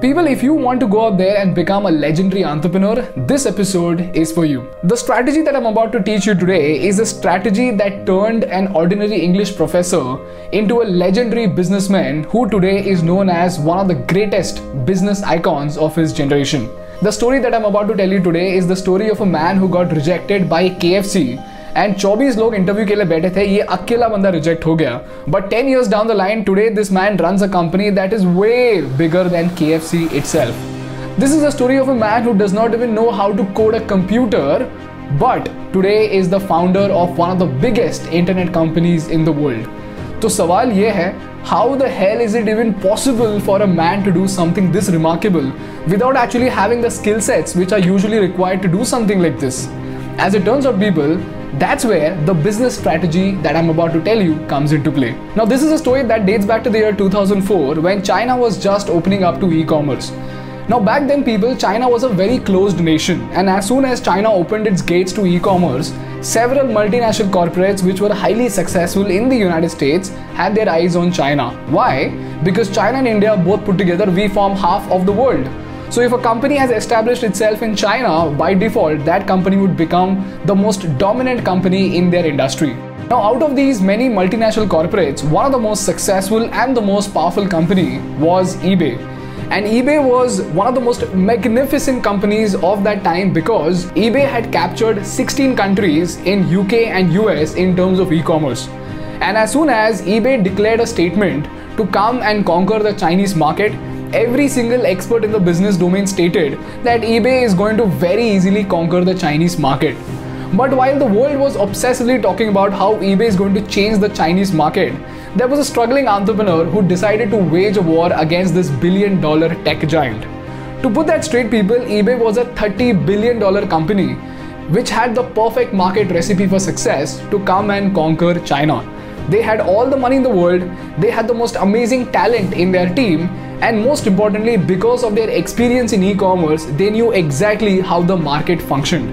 People, if you want to go out there and become a legendary entrepreneur, this episode is for you. The strategy that I'm about to teach you today is a strategy that turned an ordinary English professor into a legendary businessman who today is known as one of the greatest business icons of his generation. The story that I'm about to tell you today is the story of a man who got rejected by KFC and चौबीस लोग interview के लिए बैठे थे, ये अकेला बंदा reject हो गया। But ten years down the line today this man run a company that is way bigger than K F C itself this is the story of a man who does not even know how to code a computer but today is the founder of one of the biggest internet companies in the world तो सवाल ये है how the hell is it even possible for a man to do something this remarkable without actually having the skill sets which are usually required to do something like this as it turns out people that's where the business strategy that I'm about to tell you comes into play. Now, this is a story that dates back to the year 2004 when China was just opening up to e commerce. Now, back then, people, China was a very closed nation, and as soon as China opened its gates to e commerce, several multinational corporates which were highly successful in the United States had their eyes on China. Why? Because China and India both put together, we form half of the world. So if a company has established itself in China, by default, that company would become the most dominant company in their industry. Now, out of these many multinational corporates, one of the most successful and the most powerful company was eBay. And eBay was one of the most magnificent companies of that time because eBay had captured 16 countries in UK and US in terms of e-commerce. And as soon as eBay declared a statement to come and conquer the Chinese market, every single expert in the business domain stated that eBay is going to very easily conquer the Chinese market. But while the world was obsessively talking about how eBay is going to change the Chinese market, there was a struggling entrepreneur who decided to wage a war against this billion dollar tech giant. To put that straight, people, eBay was a $30 billion company which had the perfect market recipe for success to come and conquer China. They had all the money in the world, they had the most amazing talent in their team, and most importantly, because of their experience in e commerce, they knew exactly how the market functioned.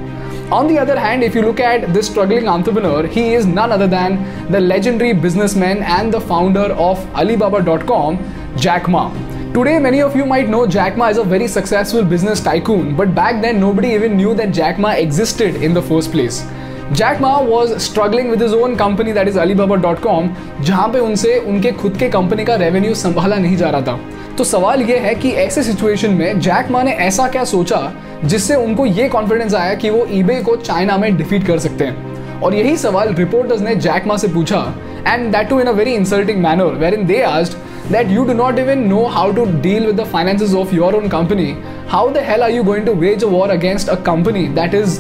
On the other hand, if you look at this struggling entrepreneur, he is none other than the legendary businessman and the founder of Alibaba.com, Jack Ma. Today, many of you might know Jack Ma is a very successful business tycoon, but back then, nobody even knew that Jack Ma existed in the first place. Jack Ma was struggling with own company that is Alibaba dot com जहाँ पे उनसे उनके खुद के company का revenue संभाला नहीं जा रहा था। तो सवाल ये है कि ऐसे सिचुएशन में जैक मा ने ऐसा क्या सोचा, जिससे उनको ये कॉन्फिडेंस आया कि वो ईबे को चाइना में डिफीट कर सकते हैं? और यही सवाल रिपोर्टर्स ने जैक मा से पूछा and that too in a very insulting manner wherein they asked that you do not even know how to deal with the finances of your own company how the hell are you going to wage a war against a company that is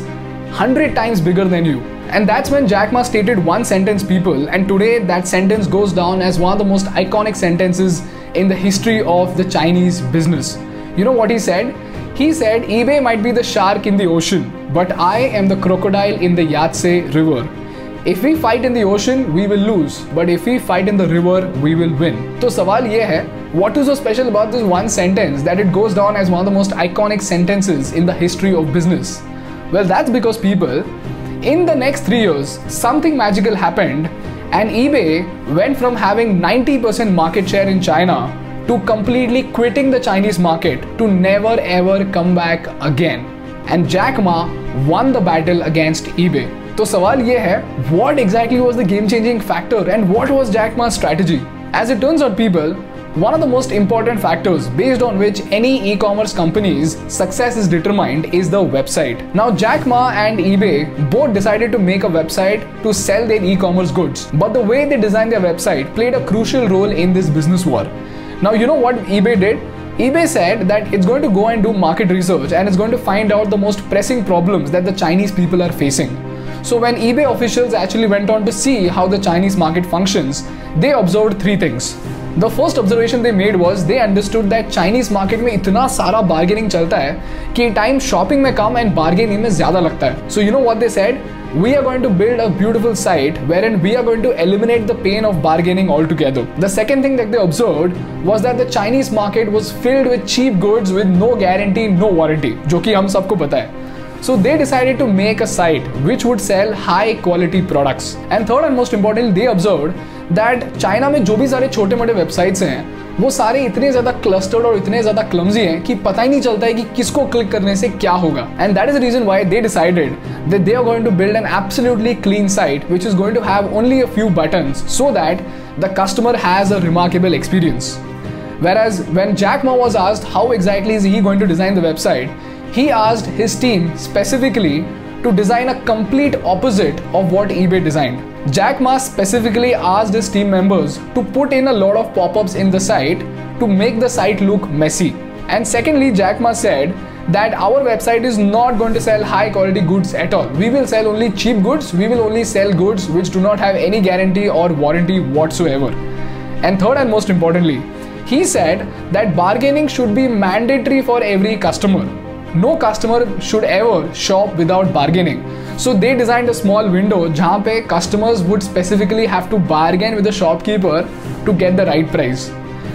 100 times bigger than you. And that's when Jack Ma stated one sentence people and today that sentence goes down as one of the most iconic sentences in the history of the Chinese business. You know what he said? He said eBay might be the shark in the ocean, but I am the crocodile in the Yangtze River. If we fight in the ocean, we will lose. But if we fight in the river, we will win." So सवाल ये है what what is so special about this one sentence that it goes down as one of the most iconic sentences in the history of business? Well, that's because people, in the next three years, something magical happened and eBay went from having 90% market share in China to completely quitting the Chinese market to never ever come back again. And Jack Ma won the battle against eBay. So सवाल ये है what exactly was the game changing factor and what was Jack Ma's strategy? As it turns out people, one of the most important factors based on which any e-commerce company's success is determined is the website. Now Jack Ma and eBay both decided to make a website to sell their e-commerce goods. But the way they designed their website played a crucial role in this business war. Now you know what eBay did? eBay said that it's going to go and do market research and it's going to find out the most pressing problems that the Chinese people are facing. So when eBay officials actually went on to see how the Chinese market functions, they observed three things. The first observation they made was they understood that Chinese market में इतना सारा bargaining चलता है कि time shopping में come and bargaining में ज्यादा लगता है so you know what they said we are going to build a beautiful site wherein we are going to eliminate the pain of bargaining altogether. The second thing that they observed was that the Chinese market was filled with cheap goods with no guarantee, no warranty, जो कि हम सबको पता है. So they decided to make a site which would sell high quality products. And third and most importantly, they observed that China में जो भी सारे छोटे मोटे वेबसाइट्स हैं वो सारे इतने ज़्यादा क्लस्टर्ड और इतने ज़्यादा क्लमजी हैं कि पता ही नहीं चलता है कि किसको क्लिक करने से क्या होगा and that is reason why they decided they are going to build an absolutely clean site which is going to have only a few buttons so that the customer has a remarkable experience Whereas when Jack Ma was asked how exactly is he going to design the website, he asked his team specifically to design a complete opposite of what eBay designed. Jack Ma specifically asked his team members to put in a lot of pop ups in the site to make the site look messy. And secondly, Jack Ma said that our website is not going to sell high quality goods at all. We will sell only cheap goods, we will only sell goods which do not have any guarantee or warranty whatsoever. And third and most importantly, he said that bargaining should be mandatory for every customer. No customer should ever shop without bargaining. So they designed small window जहाँ पे customers would specifically have to bargain with shopkeeper to get the right price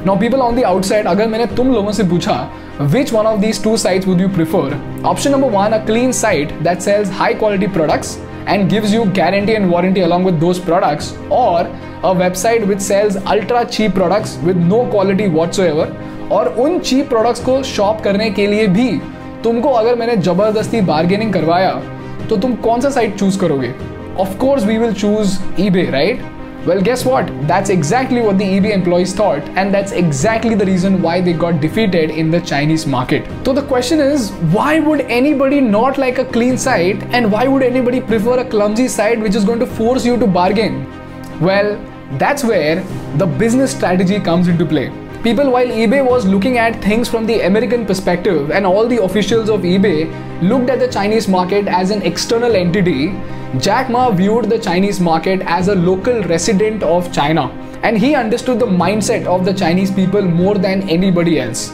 now people on the outside अगर मैंने तुम लोगों से पूछा which one of these two site would you prefer option number one a clean site that sells high quality products and gives you guarantee and warranty along with those products और a website which sells ultra cheap products with no quality whatsoever और उन cheap products को shop करने के लिए भी तुमको अगर मैंने ज़बरदस्ती बार्गेनिंग करवाया तो तुम कौन सा साइट चूज करोगे of course we will choose eBay right Well, guess what? That's exactly what the eBay employees thought, and that's exactly the reason why they got defeated in the Chinese market. So, the question is why would anybody not like a clean site, and why would anybody prefer a clumsy site which is going to force you to bargain? Well, that's where the business strategy comes into play. People, while eBay was looking at things from the American perspective, and all the officials of eBay looked at the Chinese market as an external entity, Jack Ma viewed the Chinese market as a local resident of China. And he understood the mindset of the Chinese people more than anybody else.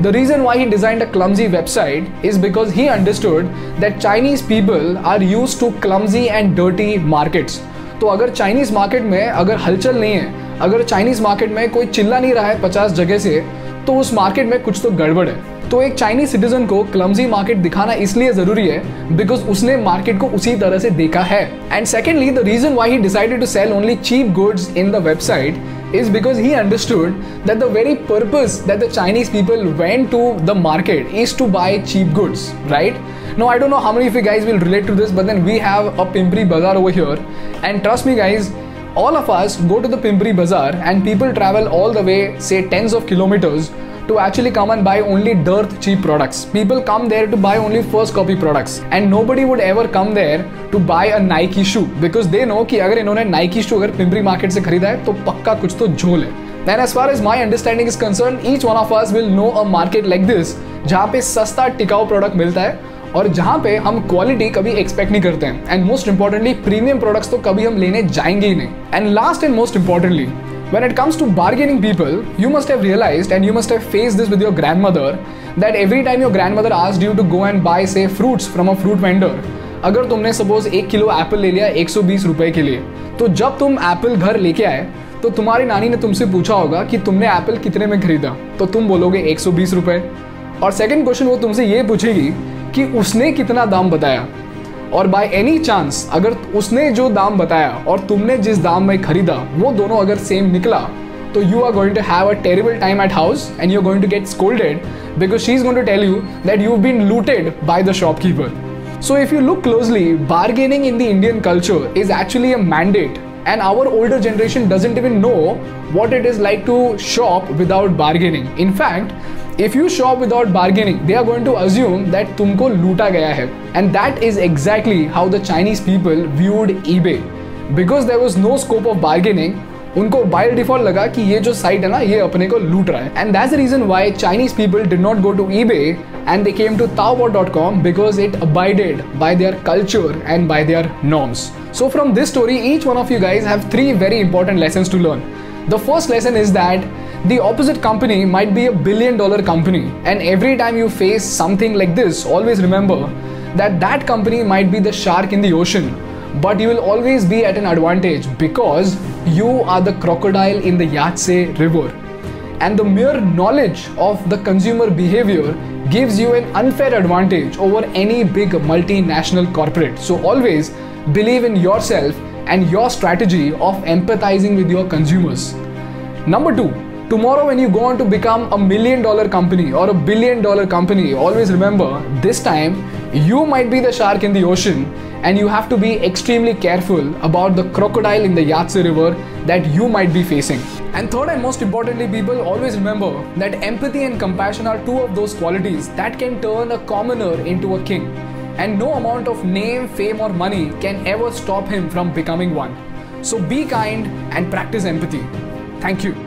The reason why he designed a clumsy website is because he understood that Chinese people are used to clumsy and dirty markets. तो अगर Chinese market में अगर हलचल नहीं है, अगर Chinese market में कोई चिल्ला नहीं रहा है पचास जगह से तो उस मार्केट में कुछ तो गड़बड़ है। तो एक चाइनीज़ सिटीजन को क्लमजी मार्केट दिखाना इसलिए ज़रूरी है बिकॉज़ उसने मार्केट को उसी तरह से देखा है। And secondly the reason why he decided to sell only cheap goods in the website is because he understood that the very purpose that the Chinese people went to the market is to buy cheap goods, right? Now, I don't know how many of you guys will relate to this, but then we have a Pimpri Bazaar over here, and trust me, guys, all of us go to the Pimpri Bazaar and people travel all the way, say tens of kilometers, to actually come and buy only dirt cheap products. People come there to buy only first copy products, and nobody would ever come there to buy a Nike shoe because they know कि अगर इन्होंने Nike shoe अगर Pimpri market से खरीदा है तो पक्का कुछ तो झोल है And as far as my understanding is concerned, each one of us will know a market like this, जहाँ पे सस्ता टिकाऊ प्रोडक्ट मिलता है और जहाँ पे हम क्वालिटी कभी एक्सपेक्ट नहीं करते हैं and most importantly premium products तो कभी हम लेने जाएँगे ही नहीं and last and most importantly when it comes to bargaining people you must have realized and you must have faced this with your grandmother that every time your grandmother asked you to go and buy say fruits from a fruit vendor अगर तुमने suppose एक kilo Apple ले लिया एक सौ बीस रुपए के लिए तो जब तुम एप्पल घर लेके आए तो तुम्हारी नानी ने तुमसे पूछा होगा कि तुमने एप्पल कितने में खरीदा तो तुम बोलोगे एक सौ बीस रुपए और सेकंड क्वेश्चन वो तुमसे ये पूछेगी कि उसने कितना दाम बताया और बाय एनी चांस अगर उसने जो दाम बताया और तुमने जिस दाम में खरीदा वो दोनों अगर सेम निकला तो you are going to have a terrible time at house and you are going to get scolded because she is going to tell you that you been looted by the shopkeeper so if you look closely bargaining in the Indian culture is actually a mandate, and our older generation doesn't even know what it is like to shop without bargaining. In fact if you shop without bargaining they are going to assume that tumko luta gaya hai. And that is exactly how the chinese people viewed ebay. Because there was no scope of bargaining उनको by default लगा कि ये जो site है ना ये अपने को लूट रहा है and that's the reason why Chinese people did not go to eBay and they came to taobao.com because it abided by their culture and by their norms. So from this story, each one of you guys have three very important lessons to learn. The first lesson is that the opposite company might be a billion dollar company, and every time you face something like this, always remember that that company might be the shark in the ocean, but you will always be at an advantage because you are the crocodile in the Yangtze River. And the mere knowledge of the consumer behavior gives you an unfair advantage over any big multinational corporate. So always believe in yourself and your strategy of empathizing with your consumers. Number two, Tomorrow, when you go on to become a million dollar company or a billion dollar company, always remember this time you might be the shark in the ocean and you have to be extremely careful about the crocodile in the Yangtze River that you might be facing. And third and most importantly, people always remember that empathy and compassion are two of those qualities that can turn a commoner into a king. And no amount of name, fame, or money can ever stop him from becoming one. So be kind and practice empathy. Thank you.